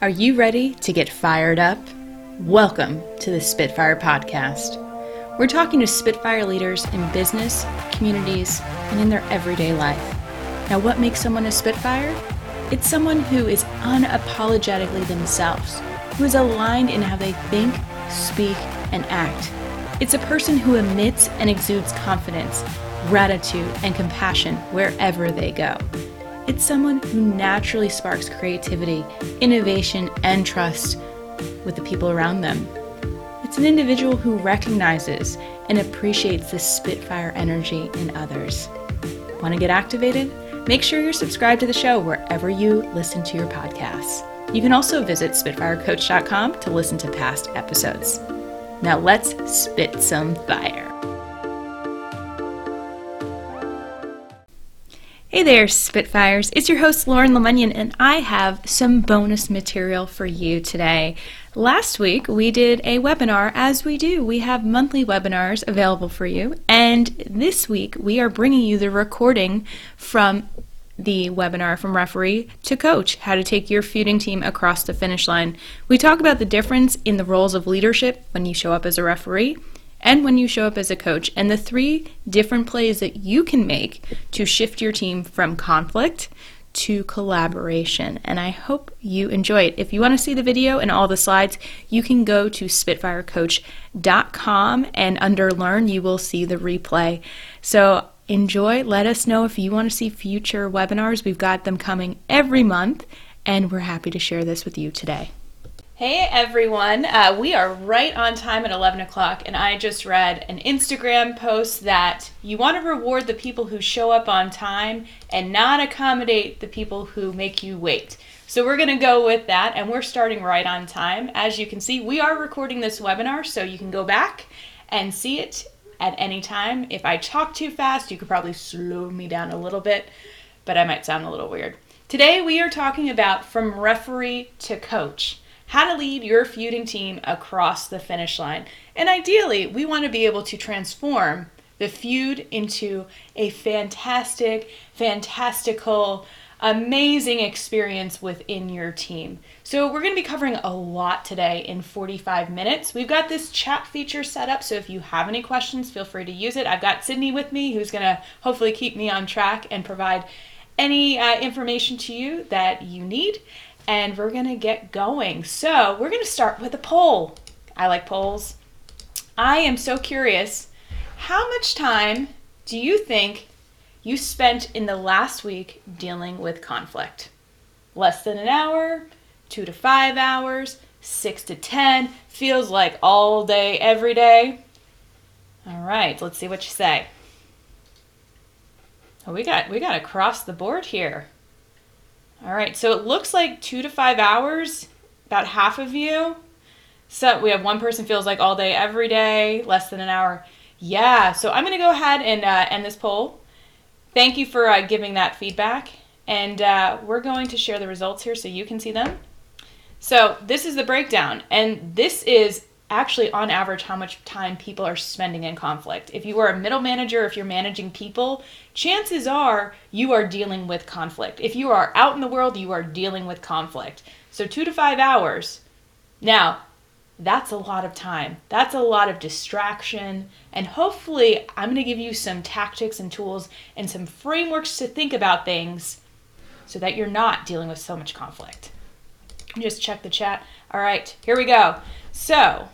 Are you ready to get fired up? Welcome to the Spitfire Podcast. We're talking to Spitfire leaders in business, communities, and in their everyday life. Now, what makes someone a Spitfire? It's someone who is unapologetically themselves, who is aligned in how they think, speak, and act. It's a person who emits and exudes confidence, gratitude, and compassion wherever they go. It's someone who naturally sparks creativity, innovation, and trust with the people around them. It's an individual who recognizes and appreciates the Spitfire energy in others. Want to get activated? Make sure you're subscribed to the show wherever you listen to your podcasts. You can also visit SpitfireCoach.com to listen to past episodes. Now let's spit some fire. Hey there, Spitfires. It's your host, Lauren Lemunyon, and I have some bonus material for you today. Last week, we did a webinar, as we do. We have monthly webinars available for you, and this week, we are bringing you the recording from the webinar from referee to coach how to take your feuding team across the finish line. We talk about the difference in the roles of leadership when you show up as a referee and when you show up as a coach, and the three different plays that you can make to shift your team from conflict to collaboration. And I hope you enjoy it. If you want to see the video and all the slides, you can go to spitfirecoach.com and under Learn, you will see the replay. So enjoy. Let us know if you want to see future webinars. We've got them coming every month, and we're happy to share this with you today. Hey everyone, uh, we are right on time at 11 o'clock, and I just read an Instagram post that you want to reward the people who show up on time and not accommodate the people who make you wait. So we're going to go with that, and we're starting right on time. As you can see, we are recording this webinar, so you can go back and see it at any time. If I talk too fast, you could probably slow me down a little bit, but I might sound a little weird. Today we are talking about from referee to coach how to lead your feuding team across the finish line. And ideally, we want to be able to transform the feud into a fantastic, fantastical, amazing experience within your team. So, we're going to be covering a lot today in 45 minutes. We've got this chat feature set up, so if you have any questions, feel free to use it. I've got Sydney with me who's going to hopefully keep me on track and provide any uh, information to you that you need and we're going to get going. So, we're going to start with a poll. I like polls. I am so curious how much time do you think you spent in the last week dealing with conflict? Less than an hour, two to five hours, six to ten, feels like all day, every day. All right, let's see what you say. Oh, we got we got across the board here. All right, so it looks like two to five hours, about half of you. So we have one person feels like all day, every day, less than an hour. Yeah, so I'm going to go ahead and uh, end this poll. Thank you for uh, giving that feedback. And uh, we're going to share the results here so you can see them. So this is the breakdown. And this is actually on average how much time people are spending in conflict. If you are a middle manager, if you're managing people, chances are you are dealing with conflict. If you are out in the world, you are dealing with conflict. So 2 to 5 hours. Now, that's a lot of time. That's a lot of distraction. And hopefully, I'm going to give you some tactics and tools and some frameworks to think about things so that you're not dealing with so much conflict. Just check the chat. All right, here we go. So,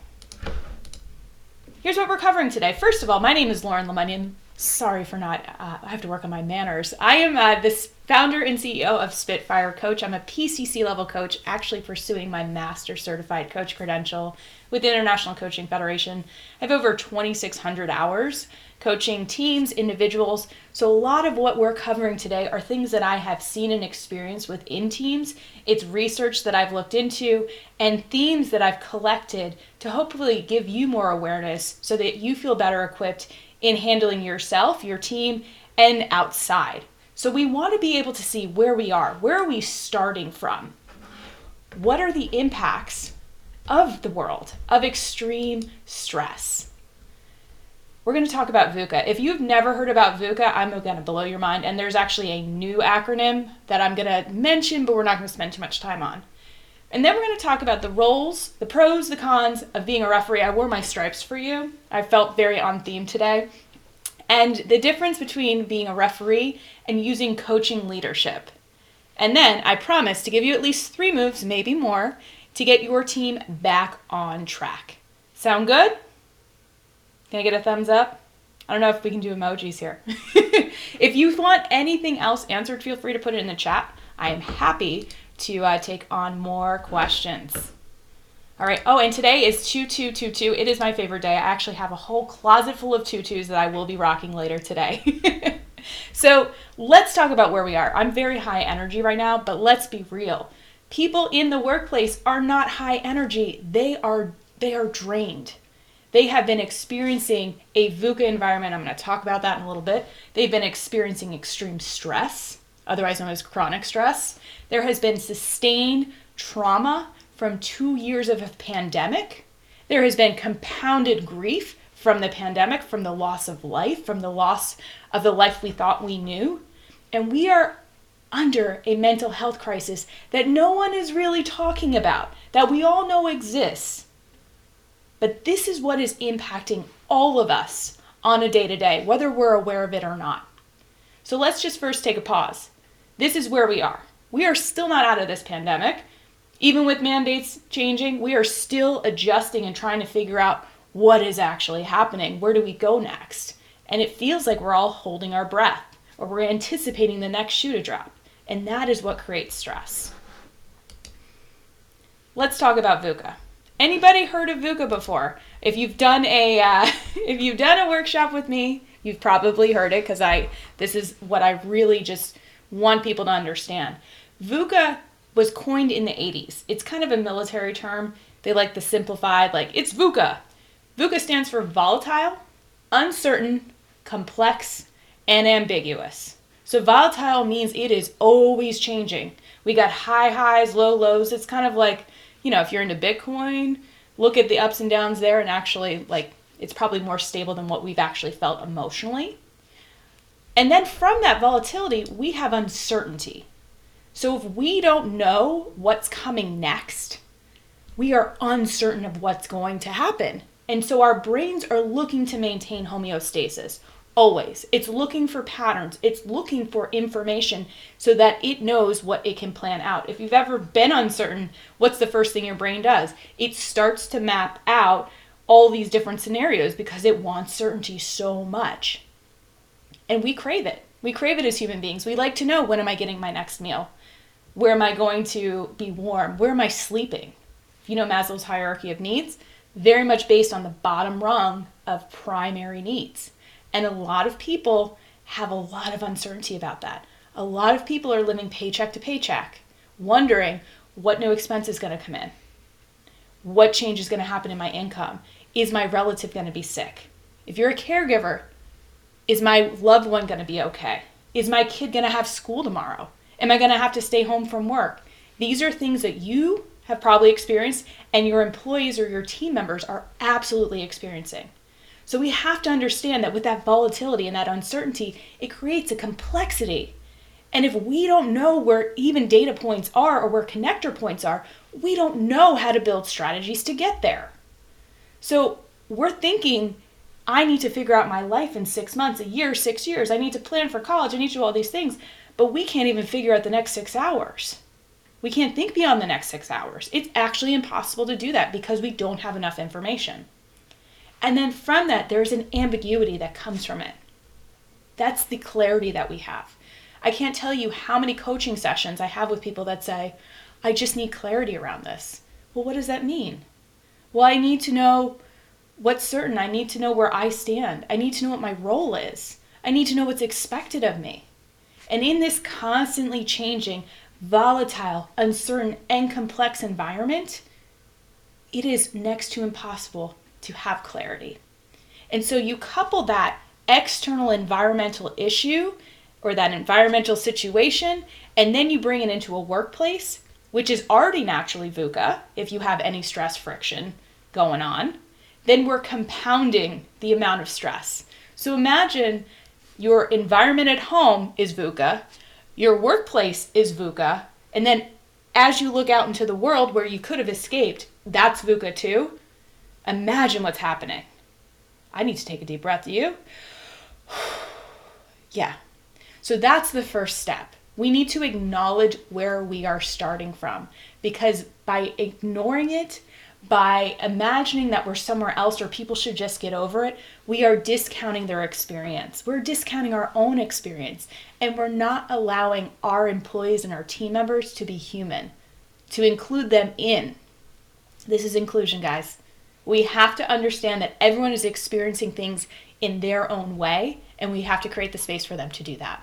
Here's what we're covering today. First of all, my name is Lauren Lemunyon. Sorry for not, uh, I have to work on my manners. I am uh, this founder and CEO of Spitfire Coach. I'm a PCC level coach, actually pursuing my master certified coach credential with the International Coaching Federation. I have over 2,600 hours coaching teams, individuals. So, a lot of what we're covering today are things that I have seen and experienced within teams. It's research that I've looked into and themes that I've collected to hopefully give you more awareness so that you feel better equipped in handling yourself, your team, and outside. So, we want to be able to see where we are. Where are we starting from? What are the impacts of the world of extreme stress? we're going to talk about VUCA. If you've never heard about VUCA, I'm going to blow your mind. And there's actually a new acronym that I'm going to mention, but we're not going to spend too much time on. And then we're going to talk about the roles, the pros, the cons of being a referee. I wore my stripes for you. I felt very on theme today. And the difference between being a referee and using coaching leadership. And then I promise to give you at least three moves, maybe more, to get your team back on track. Sound good? Can I get a thumbs up? I don't know if we can do emojis here. if you want anything else answered, feel free to put it in the chat. I am happy to uh, take on more questions. All right. Oh, and today is 2222. It is my favorite day. I actually have a whole closet full of tutus that I will be rocking later today. so let's talk about where we are. I'm very high energy right now, but let's be real. People in the workplace are not high energy. They are they are drained. They have been experiencing a VUCA environment. I'm going to talk about that in a little bit. They've been experiencing extreme stress, otherwise known as chronic stress. There has been sustained trauma from two years of a pandemic. There has been compounded grief from the pandemic, from the loss of life, from the loss of the life we thought we knew. And we are under a mental health crisis that no one is really talking about, that we all know exists. But this is what is impacting all of us on a day to day, whether we're aware of it or not. So let's just first take a pause. This is where we are. We are still not out of this pandemic. Even with mandates changing, we are still adjusting and trying to figure out what is actually happening. Where do we go next? And it feels like we're all holding our breath or we're anticipating the next shoe to drop. And that is what creates stress. Let's talk about VUCA. Anybody heard of VUCA before? If you've done a uh, if you've done a workshop with me, you've probably heard it because I this is what I really just want people to understand. VUCA was coined in the 80s. It's kind of a military term. They like the simplified, like, it's VUCA. VUCA stands for volatile, uncertain, complex, and ambiguous. So, volatile means it is always changing. We got high highs, low lows. It's kind of like, you know, if you're into Bitcoin, look at the ups and downs there, and actually, like, it's probably more stable than what we've actually felt emotionally. And then from that volatility, we have uncertainty. So if we don't know what's coming next, we are uncertain of what's going to happen. And so our brains are looking to maintain homeostasis always. It's looking for patterns, it's looking for information so that it knows what it can plan out. If you've ever been uncertain, what's the first thing your brain does? It starts to map out all these different scenarios because it wants certainty so much. And we crave it. We crave it as human beings. We like to know when am I getting my next meal? Where am I going to be warm? Where am I sleeping? You know Maslow's hierarchy of needs, very much based on the bottom rung of primary needs. And a lot of people have a lot of uncertainty about that. A lot of people are living paycheck to paycheck, wondering what new expense is going to come in, what change is going to happen in my income, is my relative going to be sick? If you're a caregiver, is my loved one going to be okay? Is my kid going to have school tomorrow? Am I going to have to stay home from work? These are things that you have probably experienced and your employees or your team members are absolutely experiencing. So we have to understand that with that volatility and that uncertainty, it creates a complexity. And if we don't know where even data points are or where connector points are, we don't know how to build strategies to get there. So we're thinking, I need to figure out my life in six months, a year, six years. I need to plan for college. I need to do all these things but we can't even figure out the next six hours. We can't think beyond the next six hours. It's actually impossible to do that because we don't have enough information. And then from that, there's an ambiguity that comes from it. That's the clarity that we have. I can't tell you how many coaching sessions I have with people that say, I just need clarity around this. Well, what does that mean? Well, I need to know what's certain. I need to know where I stand. I need to know what my role is. I need to know what's expected of me. And in this constantly changing, volatile, uncertain, and complex environment, it is next to impossible to have clarity. And so you couple that external environmental issue or that environmental situation, and then you bring it into a workplace, which is already naturally VUCA if you have any stress friction going on, then we're compounding the amount of stress. So imagine your environment at home is VUCA, your workplace is VUCA, and then as you look out into the world where you could have escaped, that's VUCA too. Imagine what's happening. I need to take a deep breath. Do you? yeah. So that's the first step. We need to acknowledge where we are starting from because by ignoring it, by imagining that we're somewhere else or people should just get over it, we are discounting their experience. We're discounting our own experience and we're not allowing our employees and our team members to be human, to include them in. This is inclusion, guys. We have to understand that everyone is experiencing things in their own way, and we have to create the space for them to do that.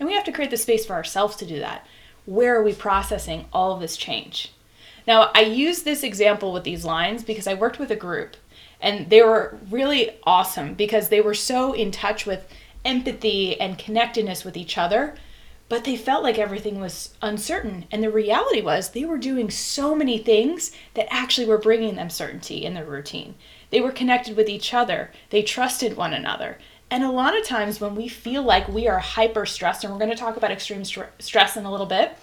And we have to create the space for ourselves to do that. Where are we processing all of this change? Now, I use this example with these lines because I worked with a group and they were really awesome because they were so in touch with empathy and connectedness with each other, but they felt like everything was uncertain. And the reality was they were doing so many things that actually were bringing them certainty in their routine. They were connected with each other, they trusted one another. And a lot of times when we feel like we are hyper stressed, and we're going to talk about extreme st- stress in a little bit,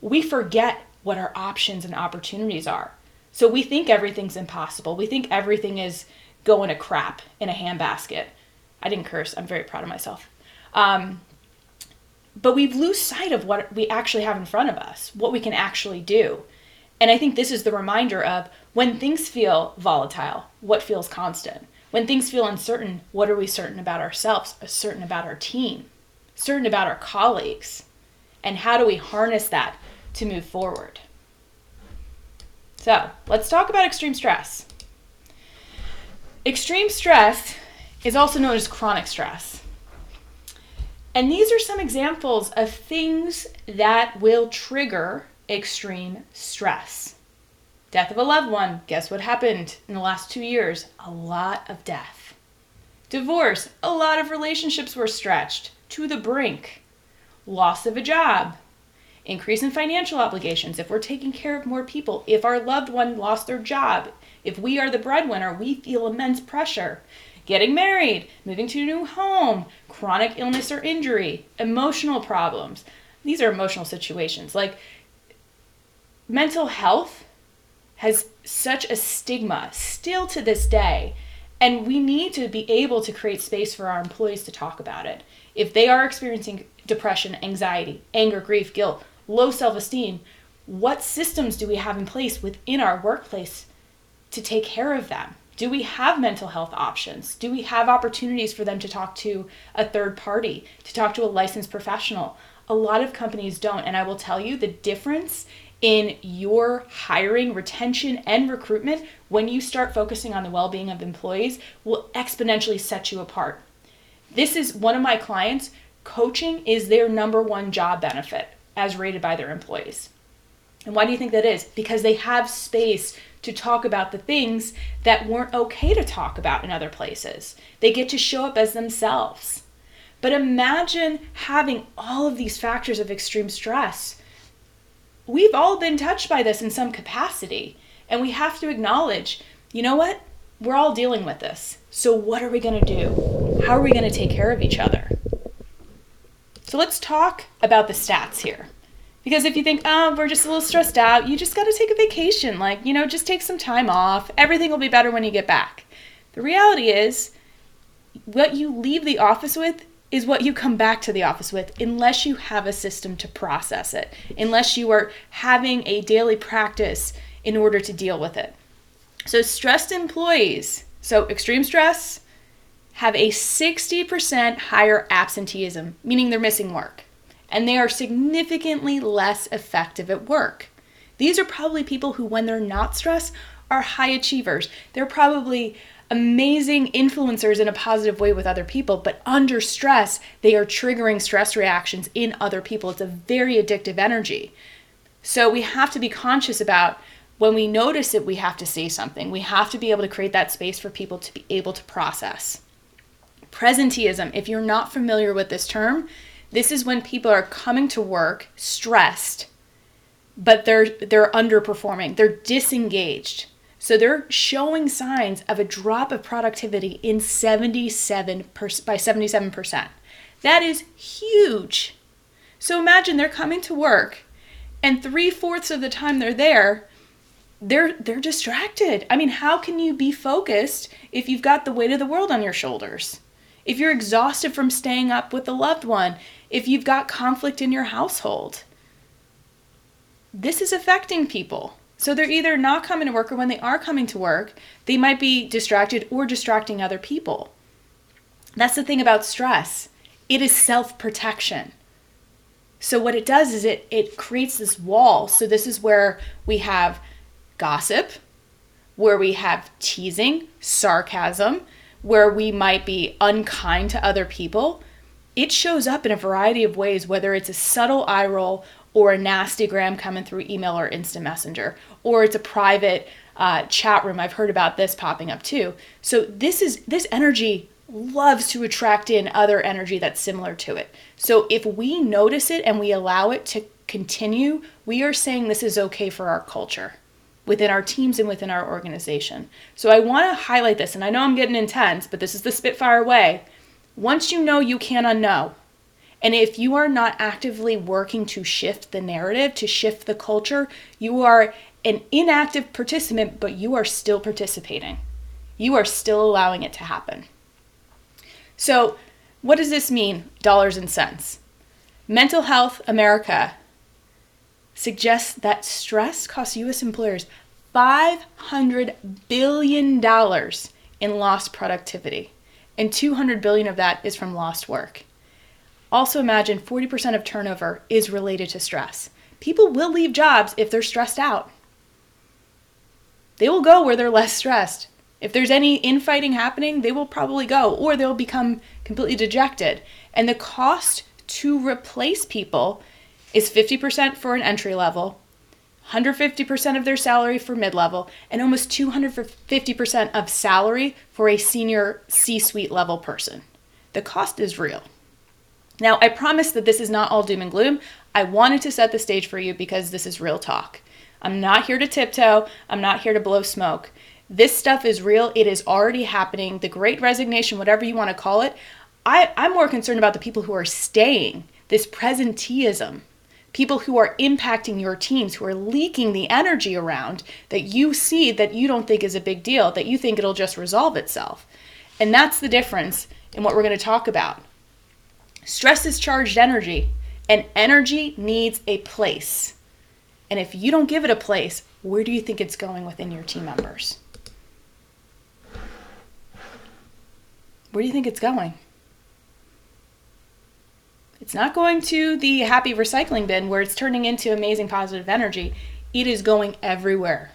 we forget what our options and opportunities are. So we think everything's impossible. We think everything is going to crap in a handbasket. I didn't curse. I'm very proud of myself. Um, but we've lose sight of what we actually have in front of us, what we can actually do. And I think this is the reminder of when things feel volatile, what feels constant? When things feel uncertain, what are we certain about ourselves, certain about our team, certain about our colleagues? And how do we harness that to move forward? So let's talk about extreme stress. Extreme stress is also known as chronic stress. And these are some examples of things that will trigger extreme stress. Death of a loved one. Guess what happened in the last two years? A lot of death. Divorce. A lot of relationships were stretched to the brink. Loss of a job. Increase in financial obligations. If we're taking care of more people, if our loved one lost their job, if we are the breadwinner, we feel immense pressure. Getting married, moving to a new home, chronic illness or injury, emotional problems. These are emotional situations. Like mental health has such a stigma still to this day. And we need to be able to create space for our employees to talk about it. If they are experiencing depression, anxiety, anger, grief, guilt, low self esteem, what systems do we have in place within our workplace to take care of them? Do we have mental health options? Do we have opportunities for them to talk to a third party, to talk to a licensed professional? A lot of companies don't. And I will tell you the difference in your hiring, retention, and recruitment when you start focusing on the well being of employees will exponentially set you apart. This is one of my clients. Coaching is their number one job benefit as rated by their employees. And why do you think that is? Because they have space to talk about the things that weren't okay to talk about in other places. They get to show up as themselves. But imagine having all of these factors of extreme stress we've all been touched by this in some capacity. And we have to acknowledge, you know what? We're all dealing with this. So, what are we going to do? How are we going to take care of each other? So, let's talk about the stats here. Because if you think, oh, we're just a little stressed out, you just got to take a vacation. Like, you know, just take some time off. Everything will be better when you get back. The reality is, what you leave the office with is what you come back to the office with unless you have a system to process it, unless you are having a daily practice in order to deal with it. So, stressed employees, so extreme stress, have a 60% higher absenteeism, meaning they're missing work, and they are significantly less effective at work. These are probably people who, when they're not stressed, are high achievers. They're probably amazing influencers in a positive way with other people, but under stress, they are triggering stress reactions in other people. It's a very addictive energy. So we have to be conscious about when we notice it, we have to say something. We have to be able to create that space for people to be able to process. Presenteeism, if you're not familiar with this term, this is when people are coming to work stressed, but they're they're underperforming. They're disengaged so they're showing signs of a drop of productivity in 77 per, by 77%. That is huge. So imagine they're coming to work And three fourths of the time they're there, they're they're distracted. I mean, how can you be focused if you've got the weight of the world on your shoulders? If you're exhausted from staying up with a loved one, if you've got conflict in your household. This is affecting people. So they're either not coming to work or when they are coming to work, they might be distracted or distracting other people. That's the thing about stress. It is self-protection. So what it does is it it creates this wall. So this is where we have gossip, where we have teasing, sarcasm, where we might be unkind to other people. It shows up in a variety of ways, whether it's a subtle eye roll or a nasty gram coming through email or instant messenger, or it's a private uh, chat room. I've heard about this popping up too. So this is this energy loves to attract in other energy that's similar to it. So if we notice it and we allow it to continue, we are saying this is okay for our culture within our teams and within our organization. So I want to highlight this, and I know I'm getting intense, but this is the Spitfire way. Once you know, you can unknow. And if you are not actively working to shift the narrative, to shift the culture, you are an inactive participant, but you are still participating. You are still allowing it to happen. So, what does this mean, dollars and cents? Mental Health America suggests that stress costs U.S. employers $500 billion in lost productivity, and 200 billion of that is from lost work. Also, imagine 40% of turnover is related to stress. People will leave jobs if they're stressed out. They will go where they're less stressed. If there's any infighting happening, they will probably go, or they'll become completely dejected. And the cost to replace people is 50% for an entry level, 150% of their salary for mid level, and almost 250% of salary for a senior C suite level person. The cost is real. Now, I promise that this is not all doom and gloom. I wanted to set the stage for you because this is real talk. I'm not here to tiptoe, I'm not here to blow smoke. This stuff is real. It is already happening. The great resignation, whatever you want to call it, I, I'm more concerned about the people who are staying, this presenteeism, people who are impacting your teams, who are leaking the energy around that you see that you don't think is a big deal, that you think it'll just resolve itself. And that's the difference in what we're going to talk about. Stress is charged energy, and energy needs a place. And if you don't give it a place, where do you think it's going within your team members? Where do you think it's going? It's not going to the happy recycling bin where it's turning into amazing positive energy. It is going everywhere,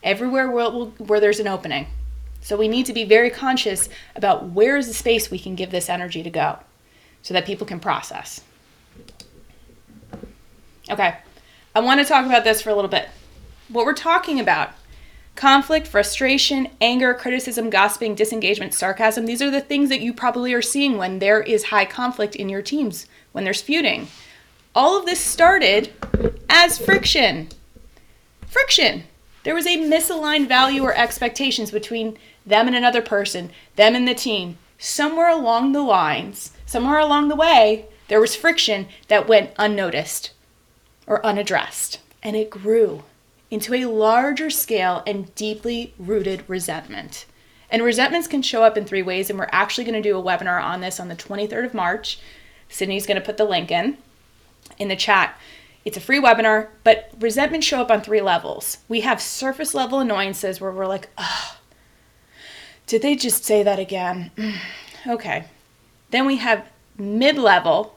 everywhere where, where there's an opening. So we need to be very conscious about where is the space we can give this energy to go so that people can process. Okay, I want to talk about this for a little bit. What we're talking about Conflict, frustration, anger, criticism, gossiping, disengagement, sarcasm, these are the things that you probably are seeing when there is high conflict in your teams, when there's feuding. All of this started as friction. Friction. There was a misaligned value or expectations between them and another person, them and the team. Somewhere along the lines, somewhere along the way, there was friction that went unnoticed or unaddressed, and it grew into a larger scale and deeply rooted resentment. And resentments can show up in three ways, and we're actually going to do a webinar on this on the 23rd of March. Sydney's going to put the link in in the chat. It's a free webinar, but resentments show up on three levels. We have surface level annoyances where we're like, oh, did they just say that again? Mm, okay. Then we have mid level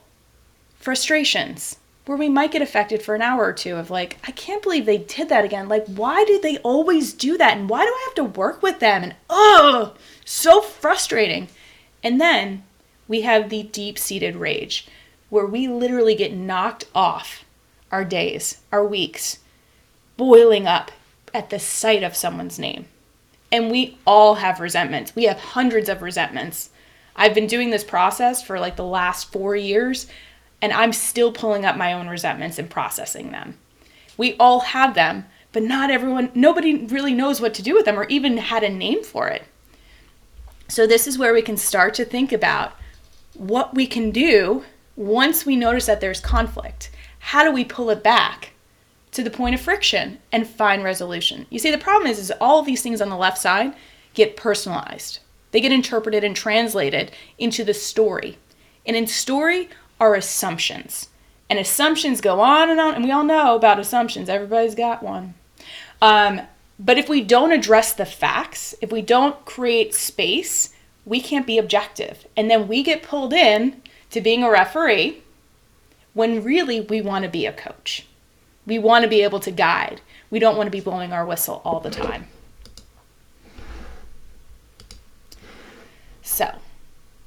frustrations where we might get affected for an hour or two of like, I can't believe they did that again. Like, why do they always do that? And why do I have to work with them? And oh, so frustrating. And then we have the deep seated rage where we literally get knocked off our days, our weeks, boiling up at the sight of someone's name. And we all have resentments. We have hundreds of resentments. I've been doing this process for like the last four years and I'm still pulling up my own resentments and processing them. We all have them, but not everyone, nobody really knows what to do with them or even had a name for it. So, this is where we can start to think about what we can do once we notice that there's conflict. How do we pull it back? to the point of friction and find resolution. You see, the problem is, is all these things on the left side get personalized. They get interpreted and translated into the story. And in story are assumptions. And assumptions go on and on, and we all know about assumptions. Everybody's got one. Um, but if we don't address the facts, if we don't create space, we can't be objective. And then we get pulled in to being a referee when really we want to be a coach. We want to be able to guide. We don't want to be blowing our whistle all the time. So,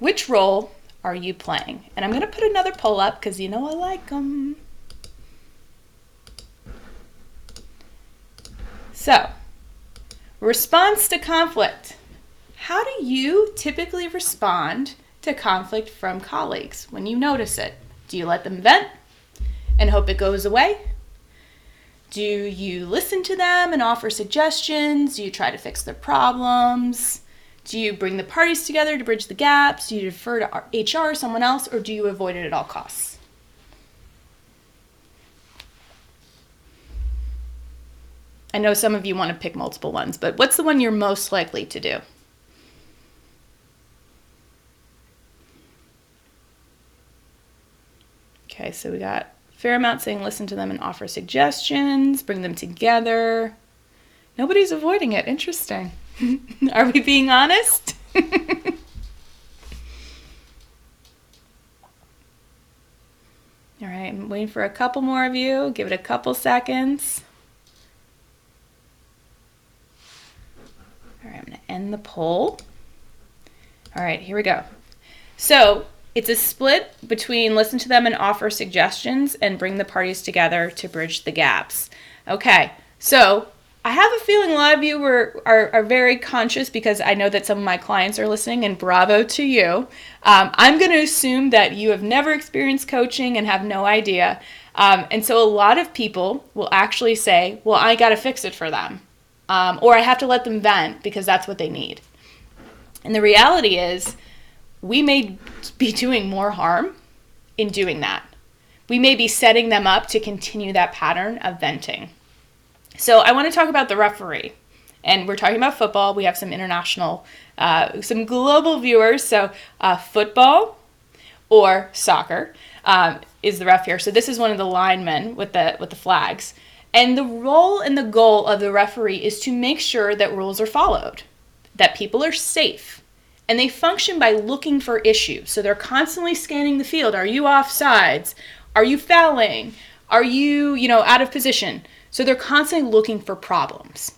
which role are you playing? And I'm going to put another poll up because you know I like them. So, response to conflict. How do you typically respond to conflict from colleagues when you notice it? Do you let them vent and hope it goes away? Do you listen to them and offer suggestions? Do you try to fix their problems? Do you bring the parties together to bridge the gaps? Do you defer to HR, or someone else, or do you avoid it at all costs? I know some of you want to pick multiple ones, but what's the one you're most likely to do? Okay, so we got fair amount saying listen to them and offer suggestions, bring them together. Nobody's avoiding it. Interesting. Are we being honest? All right, I'm waiting for a couple more of you. Give it a couple seconds. All right, I'm going to end the poll. All right, here we go. So it's a split between listen to them and offer suggestions and bring the parties together to bridge the gaps. Okay, so I have a feeling a lot of you were are, are very conscious because I know that some of my clients are listening, and bravo to you. Um, I'm going to assume that you have never experienced coaching and have no idea. Um, and so a lot of people will actually say, Well, I got to fix it for them. Um, or I have to let them vent because that's what they need. And the reality is, we may be doing more harm in doing that. We may be setting them up to continue that pattern of venting. So I want to talk about the referee. And we're talking about football. We have some international, uh, some global viewers. So uh, football or soccer um, is the ref here. So this is one of the linemen with the with the flags. And the role and the goal of the referee is to make sure that rules are followed, that people are safe, and they function by looking for issues. So they're constantly scanning the field. Are you offsides? Are you fouling? Are you, you know, out of position? So they're constantly looking for problems.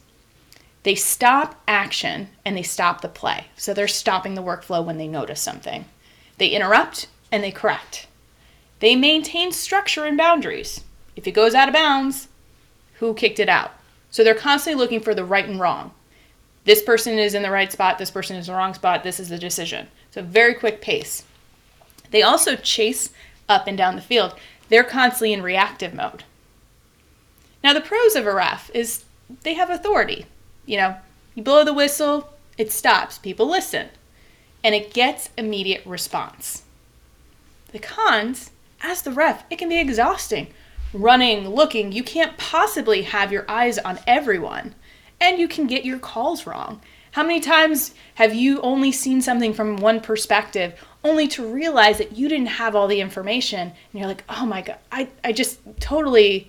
They stop action and they stop the play. So they're stopping the workflow when they notice something. They interrupt and they correct. They maintain structure and boundaries. If it goes out of bounds, who kicked it out? So they're constantly looking for the right and wrong. This person is in the right spot, this person is in the wrong spot, this is the decision. So very quick pace. They also chase up and down the field. They're constantly in reactive mode. Now, the pros of a ref is they have authority. You know, you blow the whistle, it stops, people listen, and it gets immediate response. The cons, as the ref, it can be exhausting. Running, looking, you can't possibly have your eyes on everyone, and you can get your calls wrong. How many times have you only seen something from one perspective only to realize that you didn't have all the information and you're like, oh my God, I, I just totally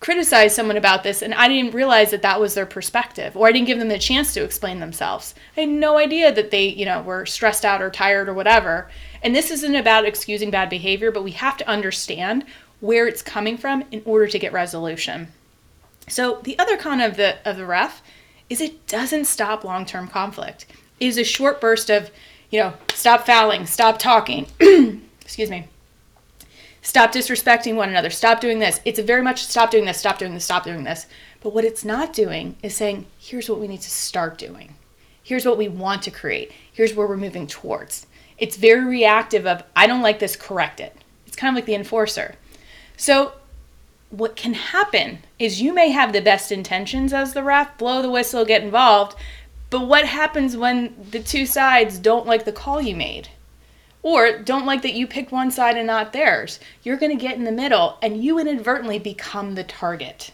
criticized someone about this and I didn't realize that that was their perspective or I didn't give them the chance to explain themselves. I had no idea that they, you know, were stressed out or tired or whatever. And this isn't about excusing bad behavior, but we have to understand where it's coming from in order to get resolution. So the other con of the of the ref is it doesn't stop long-term conflict. It is a short burst of, you know, stop fouling, stop talking. Excuse me stop disrespecting one another, stop doing this. It's very much stop doing this, stop doing this, stop doing this. But what it's not doing is saying, here's what we need to start doing. Here's what we want to create. Here's where we're moving towards. It's very reactive of, I don't like this, correct it. It's kind of like the enforcer. So what can happen is you may have the best intentions as the ref, blow the whistle, get involved, but what happens when the two sides don't like the call you made? or don't like that you picked one side and not theirs. You're going to get in the middle and you inadvertently become the target.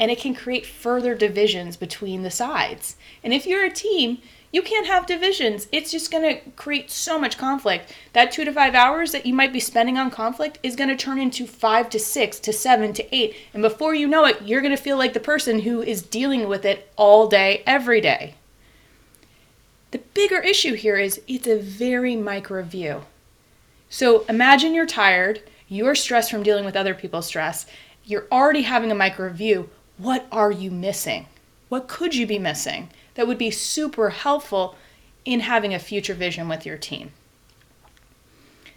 and it can create further divisions between the sides. And if you're a team, you can't have divisions. It's just going to create so much conflict. That two to five hours that you might be spending on conflict is going to turn into five to six to seven to eight. And before you know it, you're going to feel like the person who is dealing with it all day, every day. The bigger issue here is it's a very micro view. So imagine you're tired, you're stressed from dealing with other people's stress, you're already having a micro view. What are you missing? What could you be missing that would be super helpful in having a future vision with your team?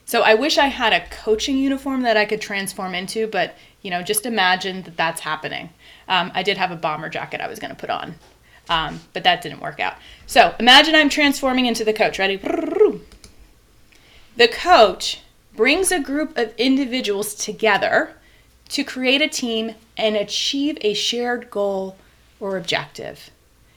So I wish I had a coaching uniform that I could transform into, but you know, just imagine that that's happening. Um, I did have a bomber jacket I was going to put on, um, but that didn't work out. So imagine I'm transforming into the coach. Ready? The coach brings a group of individuals together to create a team and achieve a shared goal or objective.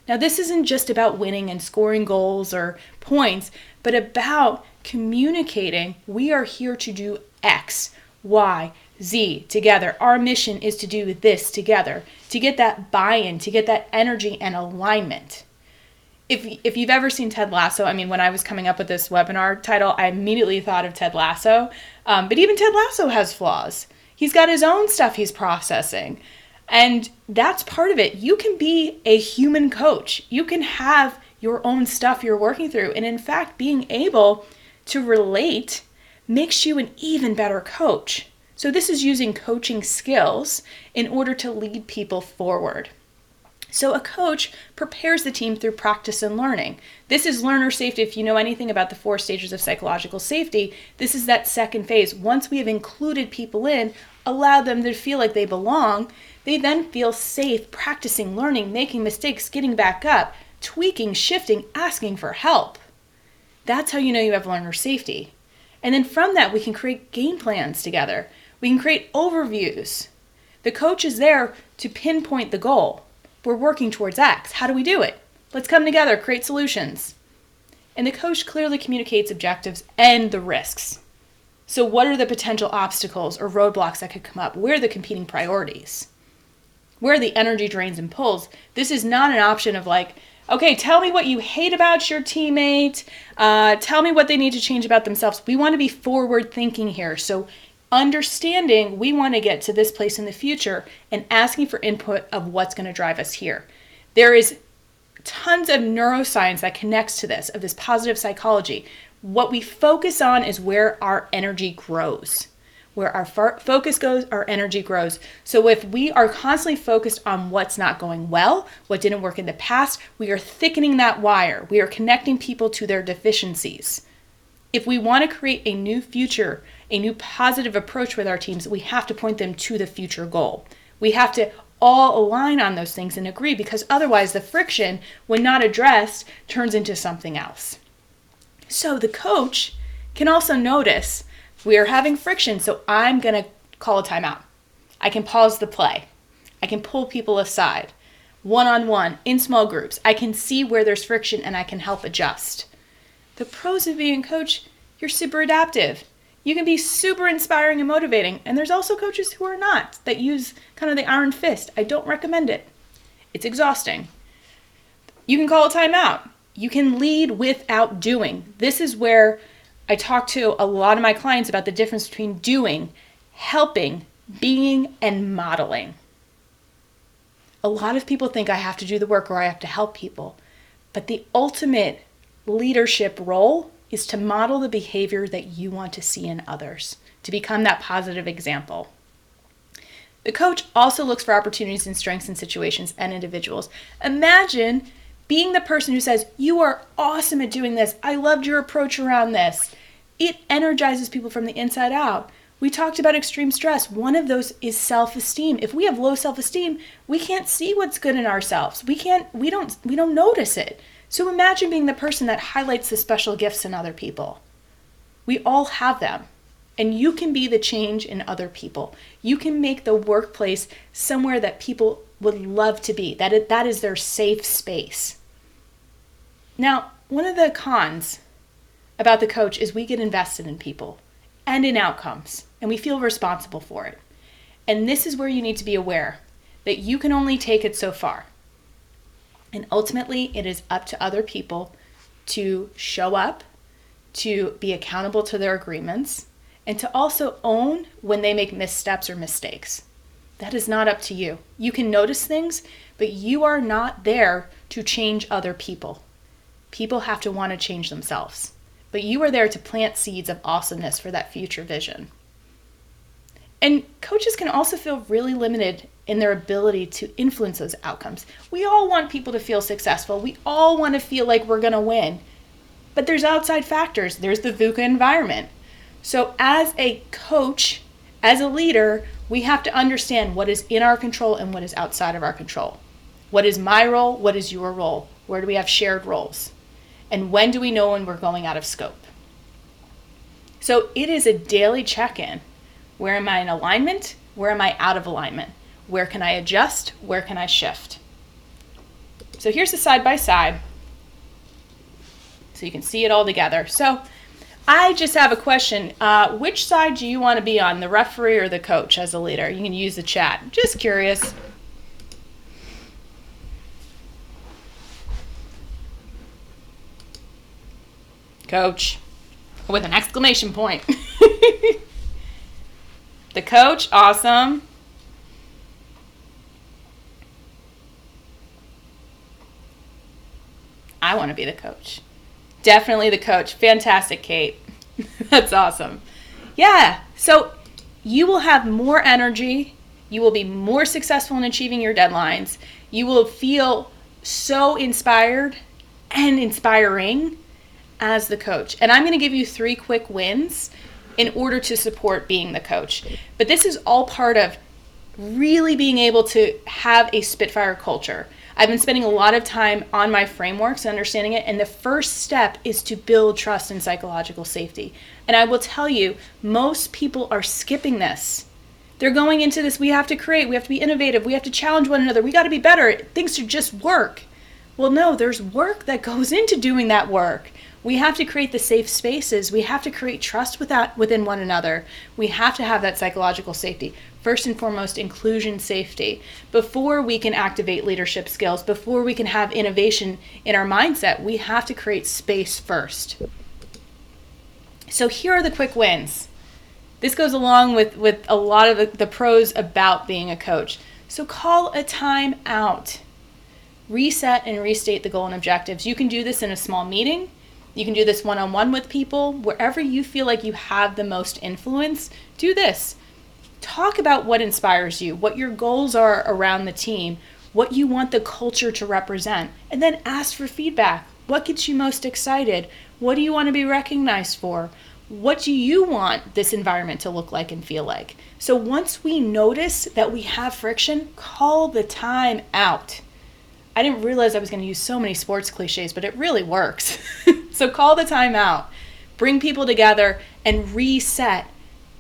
Now, this isn't just about winning and scoring goals or points, but about communicating we are here to do X, Y, Z together. Our mission is to do this together, to get that buy in, to get that energy and alignment. If, if you've ever seen Ted Lasso, I mean, when I was coming up with this webinar title, I immediately thought of Ted Lasso. Um, but even Ted Lasso has flaws. He's got his own stuff he's processing. And that's part of it. You can be a human coach. You can have your own stuff you're working through. And in fact, being able to relate makes you an even better coach. So, this is using coaching skills in order to lead people forward. So, a coach prepares the team through practice and learning. This is learner safety. If you know anything about the four stages of psychological safety, this is that second phase. Once we have included people in, allow them to feel like they belong, they then feel safe practicing, learning, making mistakes, getting back up, tweaking, shifting, asking for help. That's how you know you have learner safety. And then from that, we can create game plans together. We can create overviews. The coach is there to pinpoint the goal we're working towards X. How do we do it? Let's come together, create solutions. And the coach clearly communicates objectives and the risks. So, what are the potential obstacles or roadblocks that could come up? Where are the competing priorities? Where the energy drains and pulls? This is not an option of like, okay, tell me what you hate about your teammate. Uh, tell me what they need to change about themselves. We want to be forward thinking here. So, understanding we want to get to this place in the future and asking for input of what's going to drive us here. There is tons of neuroscience that connects to this, of this positive psychology. What we focus on is where our energy grows. Where our focus goes, our energy grows. So, if we are constantly focused on what's not going well, what didn't work in the past, we are thickening that wire. We are connecting people to their deficiencies. If we want to create a new future a new positive approach with our teams, we have to point them to the future goal. We have to all align on those things and agree because otherwise the friction, when not addressed, turns into something else. So the coach can also notice we are having friction, so I'm going to call a timeout. I can pause the play. I can pull people aside, one on one, in small groups. I can see where there's friction and I can help adjust. The pros of being a coach, you're super adaptive. You can be super inspiring and motivating, and there's also coaches who are not, that use kind of the iron fist. I don't recommend it. It's exhausting. You can call a timeout. You can lead without doing. This is where I talk to a lot of my clients about the difference between doing, helping, being, and modeling. A lot of people think I have to do the work or I have to help people. But the ultimate leadership role is to model the behavior that you want to see in others, to become that positive example. The coach also looks for opportunities and strengths in situations and individuals. Imagine being the person who says, You are awesome at doing this. I loved your approach around this. It energizes people from the inside out. We talked about extreme stress. One of those is self-esteem. If we have low self-esteem, we can't see what's good in ourselves. We can't we don't we don't notice it. So imagine being the person that highlights the special gifts in other people. We all have them. And you can be the change in other people. You can make the workplace somewhere that people would love to be, that, it, that is their safe space. Now, one of the cons about the coach is we get invested in people and in outcomes, and we feel responsible for it. And this is where you need to be aware. that you can only take it so far. And ultimately, it is up to other people to show up, to be accountable to their agreements, and to also own when they make missteps or mistakes. That is not up to you. You can notice things, but you are not there to change other people. People have to want to change themselves. But you are there to plant seeds of awesomeness for that future vision. And coaches can also feel really limited in their ability to influence those outcomes. We all want people to feel successful. We all want to feel like we're going to win. But there's outside factors. There's the VUCA environment. So as a coach, as a leader, we have to understand what is in our control and what is outside of our control. What is my role? What is your role? Where do we have shared roles? And when do we know when we're going out of scope? So it is a daily check in. Where am I in alignment? Where am I out of alignment? Where can I adjust? Where can I shift? So here's the side by side. So you can see it all together. So I just have a question. Uh, which side do you want to be on, the referee or the coach as a leader? You can use the chat. Just curious. Coach. With an exclamation point. the coach, awesome. I want to be the coach. Definitely the coach. Fantastic, Kate. That's awesome. Yeah. So you will have more energy. You will be more successful in achieving your deadlines. You will feel so inspired and inspiring as the coach. And I'm going to give you three quick wins in order to support being the coach. But this is all part of really being able to have a Spitfire culture. I've been spending a lot of time on my frameworks and understanding it. And the first step is to build trust and psychological safety. And I will tell you, most people are skipping this. They're going into this, we have to create, we have to be innovative, we have to challenge one another, we got to be better. Things should just work. Well, no, there's work that goes into doing that work. We have to create the safe spaces. We have to create trust within one another. We have to have that psychological safety. First and foremost inclusion safety. Before we can activate leadership skills before we can have innovation in our mindset we have to create space first. So here are the quick wins. This goes along with with a lot of the, the pros about being a coach. So call a time out reset and restate the goal and objectives. You can do this in a small meeting you can do this one on one with people. Wherever you feel like you have the most influence, do this talk about what inspires you, what your goals are around the team, what you want the culture to represent, and then ask for feedback. What gets you most excited? What do you want to be recognized for? What do you want this environment to look like and feel like? So once we notice that we have friction, call the time out. I didn't realize I was going to use so many sports cliches, but it really works. so call the timeout. Bring people together and reset,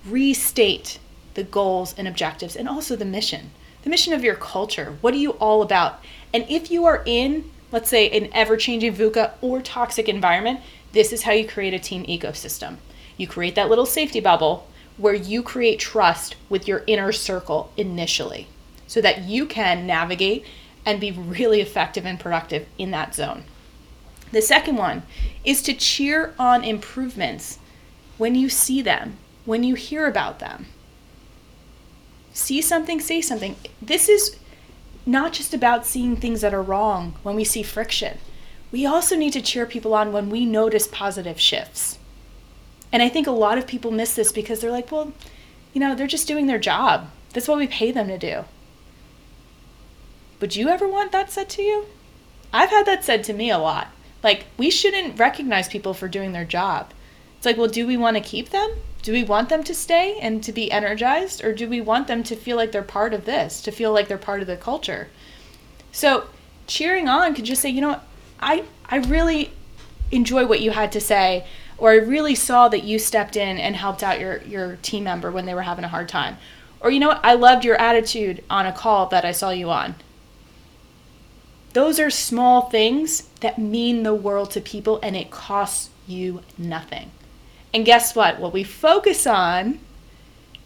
restate the goals and objectives, and also the mission. The mission of your culture. What are you all about? And if you are in, let's say, an ever changing VUCA or toxic environment, this is how you create a team ecosystem. You create that little safety bubble where you create trust with your inner circle initially so that you can navigate and be really effective and productive in that zone. The second one is to cheer on improvements when you see them, when you hear about them see something, say something. This is not just about seeing things that are wrong when we see friction. We also need to cheer people on when we notice positive shifts. And I think a lot of people miss this because they're like, well, you know, they're just doing their job. That's what we pay them to do. Would you ever want that said to you? I've had that said to me a lot. Like, we shouldn't recognize people for doing their job. It's like, well, do we want to keep them? do we want them to stay and to be energized or do we want them to feel like they're part of this to feel like they're part of the culture so cheering on could just say you know i i really enjoy what you had to say or i really saw that you stepped in and helped out your your team member when they were having a hard time or you know what i loved your attitude on a call that i saw you on those are small things that mean the world to people and it costs you nothing and guess what? What we focus on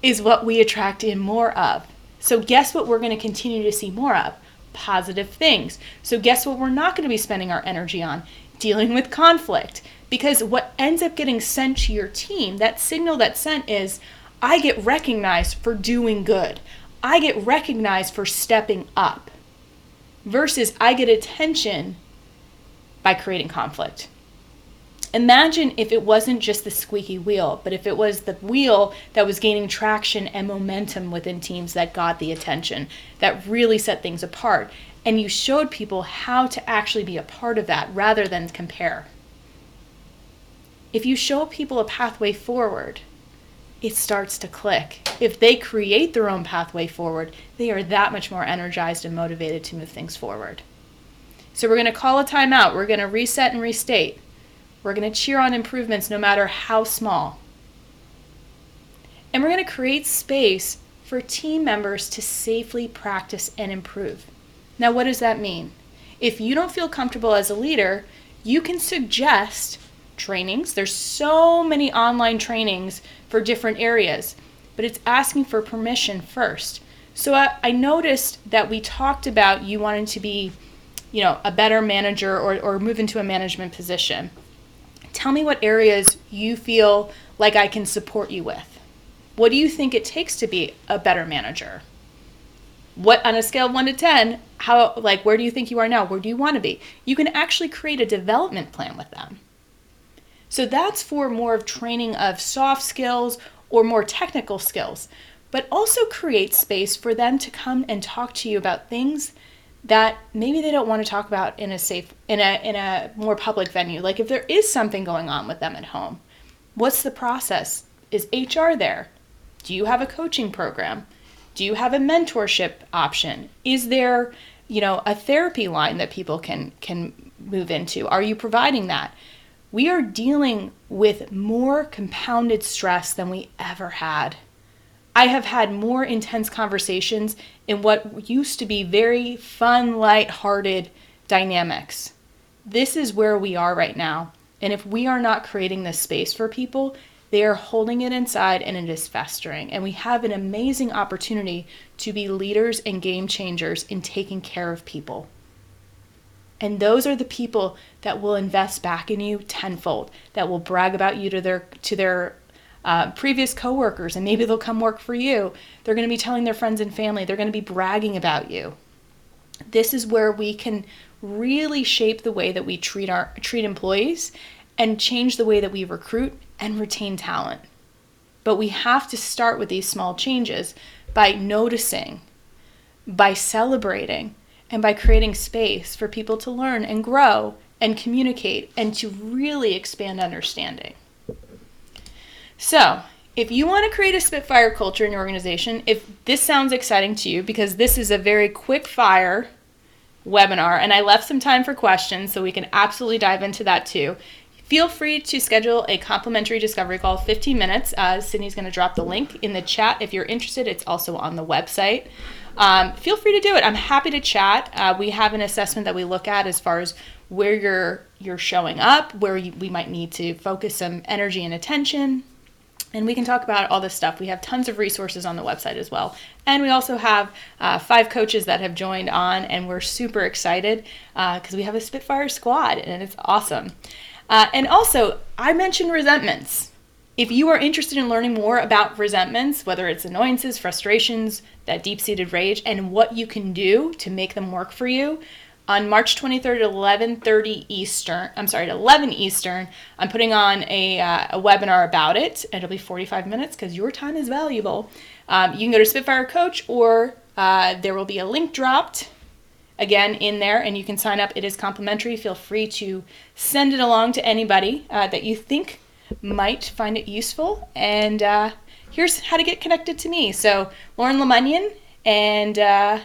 is what we attract in more of. So, guess what we're going to continue to see more of? Positive things. So, guess what we're not going to be spending our energy on? Dealing with conflict. Because what ends up getting sent to your team, that signal that's sent is, I get recognized for doing good. I get recognized for stepping up. Versus I get attention by creating conflict. Imagine if it wasn't just the squeaky wheel, but if it was the wheel that was gaining traction and momentum within teams that got the attention, that really set things apart. And you showed people how to actually be a part of that rather than compare. If you show people a pathway forward, it starts to click. If they create their own pathway forward, they are that much more energized and motivated to move things forward. So we're going to call a timeout. We're going to reset and restate. We're going to cheer on improvements no matter how small. And we're going to create space for team members to safely practice and improve. Now, what does that mean? If you don't feel comfortable as a leader, you can suggest trainings. There's so many online trainings for different areas, but it's asking for permission first. So I, I noticed that we talked about you wanting to be, you know, a better manager or, or move into a management position. Tell me what areas you feel like I can support you with. What do you think it takes to be a better manager? What on a scale of 1 to 10, how like where do you think you are now? Where do you want to be? You can actually create a development plan with them. So that's for more of training of soft skills or more technical skills, but also create space for them to come and talk to you about things that maybe they don't want to talk about in a safe in a in a more public venue. Like if there is something going on with them at home what's the process? Is hr there? Do you have a coaching program? Do you have a mentorship option? Is there you know a therapy line that people can can move into? Are you providing that we are dealing with more compounded stress than we ever had I have had more intense conversations in what used to be very fun, light-hearted dynamics. This is where we are right now. And if we are not creating this space for people, they are holding it inside and it is festering. And we have an amazing opportunity to be leaders and game changers in taking care of people. And those are the people that will invest back in you tenfold, that will brag about you to their to their uh, previous coworkers, and maybe they'll come work for you. They're going to be telling their friends and family. They're going to be bragging about you. This is where we can really shape the way that we treat our treat employees and change the way that we recruit and retain talent. But we have to start with these small changes by noticing, by celebrating, and by creating space for people to learn and grow and communicate and to really expand understanding. So, if you want to create a Spitfire culture in your organization, if this sounds exciting to you, because this is a very quick fire webinar, and I left some time for questions, so we can absolutely dive into that too. Feel free to schedule a complimentary discovery call, 15 minutes. Uh, Sydney's going to drop the link in the chat if you're interested. It's also on the website. Um, feel free to do it. I'm happy to chat. Uh, we have an assessment that we look at as far as where you're you're showing up, where you, we might need to focus some energy and attention, and we can talk about all this stuff. We have tons of resources on the website as well. And we also have uh, five coaches that have joined on, and we're super excited because uh, we have a Spitfire squad, and it's awesome. Uh, and also, I mentioned resentments. If you are interested in learning more about resentments, whether it's annoyances, frustrations, that deep seated rage, and what you can do to make them work for you, on March 23rd at 11:30 Eastern. I'm sorry, at 11 Eastern. I'm putting on a, uh, a webinar about it. It'll be 45 minutes because your time is valuable. Um, you can go to Spitfire Coach, or uh, there will be a link dropped again in there, and you can sign up. It is complimentary. Feel free to send it along to anybody uh, that you think might find it useful. And uh, here's how to get connected to me. So Lauren Lemunyon and uh,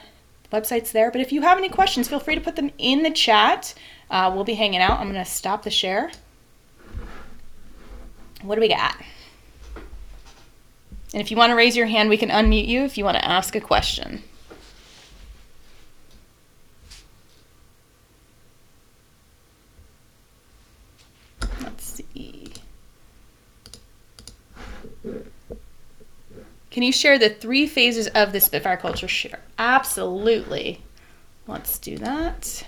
website's there. But if you have any questions, feel free to put them in the chat. Uh, we'll be hanging out. I'm going to stop the share. What do we got? And if you want to raise your hand, we can unmute you if you want to ask a question. Let's see. Can you share the three phases of the Spitfire culture? Sure, absolutely. Let's do that.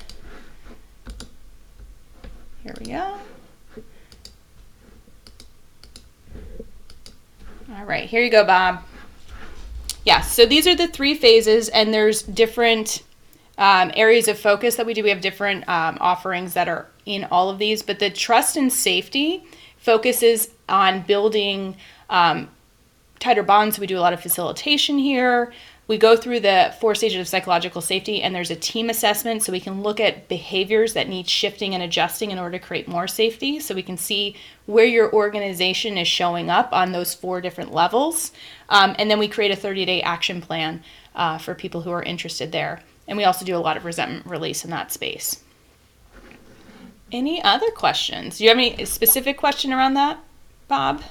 Here we go. All right, here you go, Bob. Yeah, so these are the three phases, and there's different um, areas of focus that we do. We have different um, offerings that are in all of these, but the trust and safety focuses on building um, tighter bonds. So we do a lot of facilitation here. We go through the four stages of psychological safety, and there's a team assessment so we can look at behaviors that need shifting and adjusting in order to create more safety. So we can see where your organization is showing up on those four different levels. Um, and then we create a 30 day action plan uh, for people who are interested there. And we also do a lot of resentment release in that space. Any other questions? Do you have any specific question around that, Bob?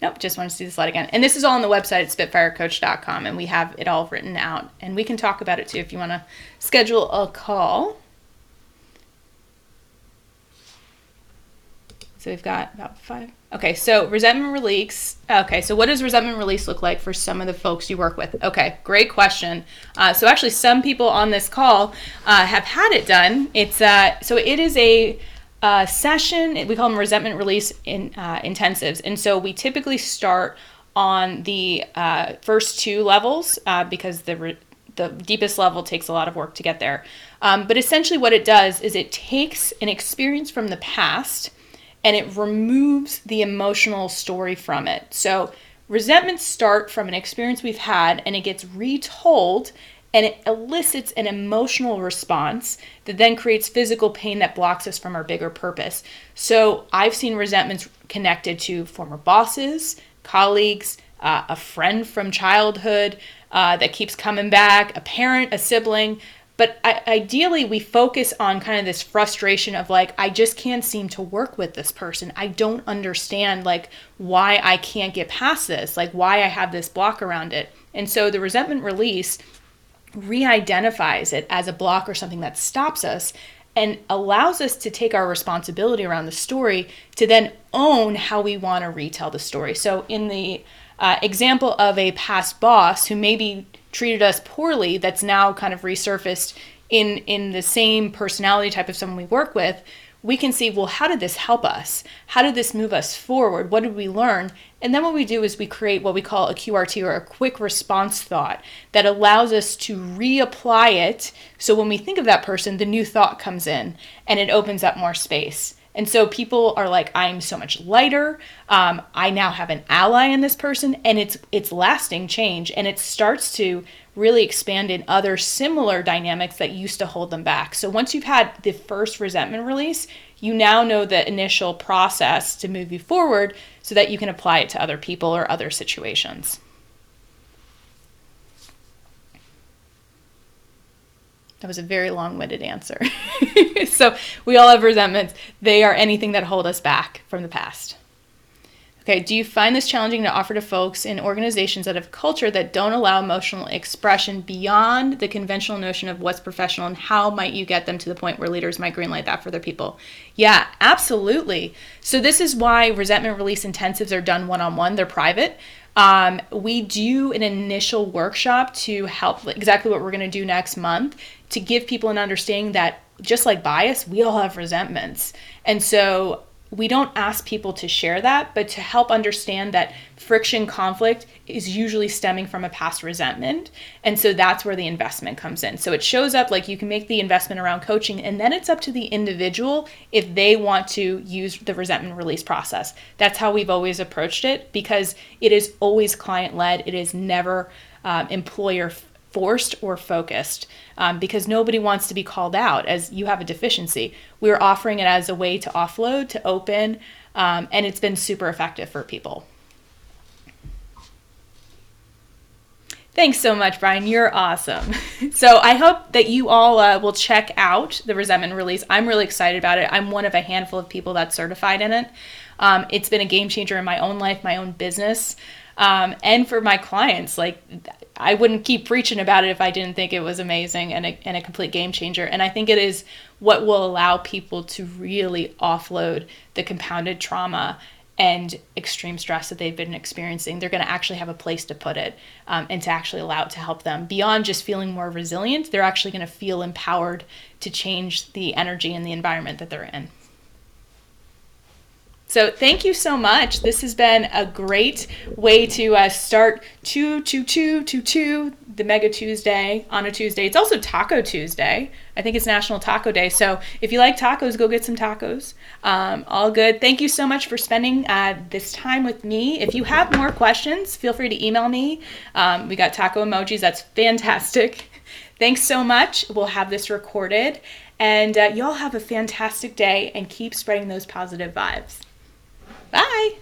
Nope, just want to see the slide again. And this is all on the website at spitfirecoach.com, and we have it all written out. And we can talk about it too if you want to schedule a call. So we've got about five. Okay, so resentment release. Okay, so what does resentment release look like for some of the folks you work with? Okay, great question. Uh, so actually, some people on this call uh, have had it done. It's uh, so it is a uh, session. We call them resentment release in uh, intensives, and so we typically start on the uh, first two levels uh, because the re- the deepest level takes a lot of work to get there. Um, but essentially, what it does is it takes an experience from the past and it removes the emotional story from it. So resentments start from an experience we've had and it gets retold and it elicits an emotional response that then creates physical pain that blocks us from our bigger purpose. So I've seen resentments connected to former bosses, colleagues, uh, a friend from childhood uh, that keeps coming back, a parent, a sibling. But I, ideally, we focus on kind of this frustration of like, I just can't seem to work with this person. I don't understand like why I can't get past this, like why I have this block around it. And so the resentment release re identifies it as a block or something that stops us and allows us to take our responsibility around the story to then own how we want to retell the story. So, in the uh, example of a past boss who maybe treated us poorly, that's now kind of resurfaced in in the same personality type of someone we work with, we can see, well, how did this help us? How did this move us forward? What did we learn? And then what we do is we create what we call a QRT or a quick response thought that allows us to reapply it. So when we think of that person, the new thought comes in and it opens up more space. And so people are like, I'm so much lighter. Um, I now have an ally in this person, and it's it's lasting change, and it starts to really expand in other similar dynamics that used to hold them back. So once you've had the first resentment release, you now know the initial process to move you forward so that you can apply it to other people or other situations. That was a very long winded answer. so, we all have resentments. They are anything that hold us back from the past. Okay, do you find this challenging to offer to folks in organizations that have culture that don't allow emotional expression beyond the conventional notion of what's professional and how might you get them to the point where leaders might greenlight that for their people? Yeah, absolutely. So this is why resentment release intensives are done one-on-one, they're private. Um, we do an initial workshop to help exactly what we're going to do next month to give people an understanding that just like bias, we all have resentments. And so we don't ask people to share that, but to help understand that friction conflict is usually stemming from a past resentment. And so that's where the investment comes in. So it shows up like you can make the investment around coaching, and then it's up to the individual if they want to use the resentment release process. That's how we've always approached it because it is always client led, it is never um, employer forced or focused um, because nobody wants to be called out as you have a deficiency. We're offering it as a way to offload, to open, um, and it's been super effective for people. Thanks so much, Brian. You're awesome. so I hope that you all uh, will check out the resentment release. I'm really excited about it. I'm one of a handful of people that's certified in it. Um, it's been a game changer in my own life, my own business, um, and for my clients. Like I wouldn't keep preaching about it if I didn't think it was amazing and a, and a complete game changer. And I think it is what will allow people to really offload the compounded trauma and extreme stress that they've been experiencing. They're going to actually have a place to put it um, and to actually allow it to help them. Beyond just feeling more resilient, they're actually going to feel empowered to change the energy and the environment that they're in. So thank you so much. This has been a great way to uh, start two two two two two the Mega Tuesday on a Tuesday. It's also Taco Tuesday. I think it's National Taco Day. So if you like tacos, go get some tacos. Um, all good. Thank you so much for spending uh, this time with me. If you have more questions, feel free to email me. Um, we got taco emojis. That's fantastic. Thanks so much. We'll have this recorded. And uh, y'all have a fantastic day and keep spreading those positive vibes. Bye.